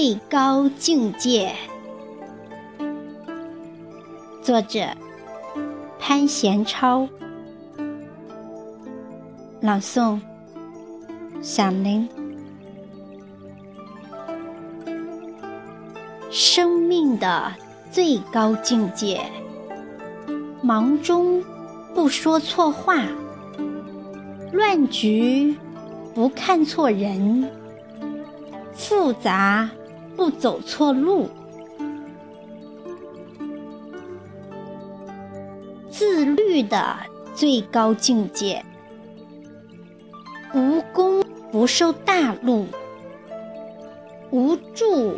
最高境界。作者：潘贤超。朗诵：响铃。生命的最高境界，忙中不说错话，乱局不看错人，复杂不走错路，自律的最高境界。无功不受大禄，无助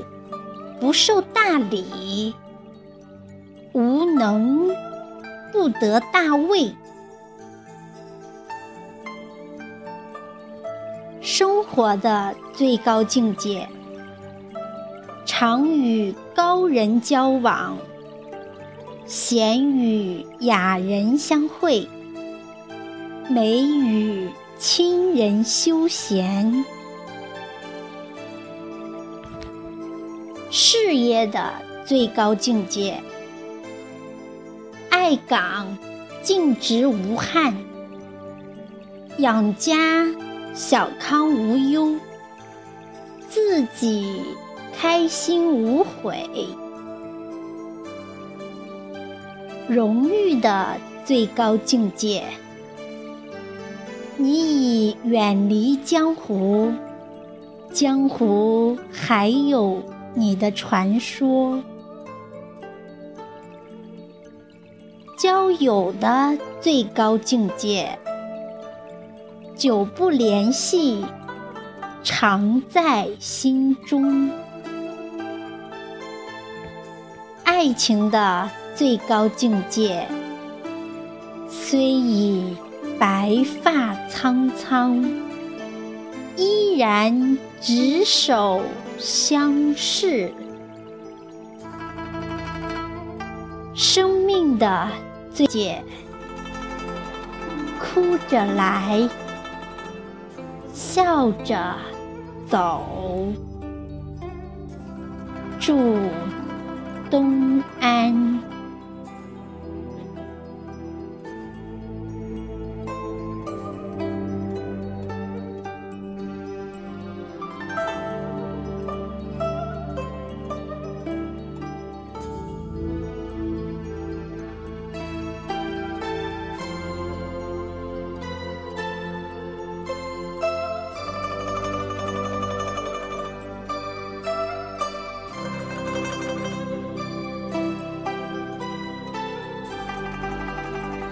不受大礼，无能不得大位。生活的最高境界，常与高人交往，闲与雅人相会，美与。亲人休闲，事业的最高境界，爱岗尽职无憾，养家小康无忧，自己开心无悔，荣誉的最高境界。你已远离江湖，江湖还有你的传说。交友的最高境界，久不联系，常在心中。爱情的最高境界，虽已。白发苍苍，依然执手相视。生命的最解，哭着来，笑着走。祝东安。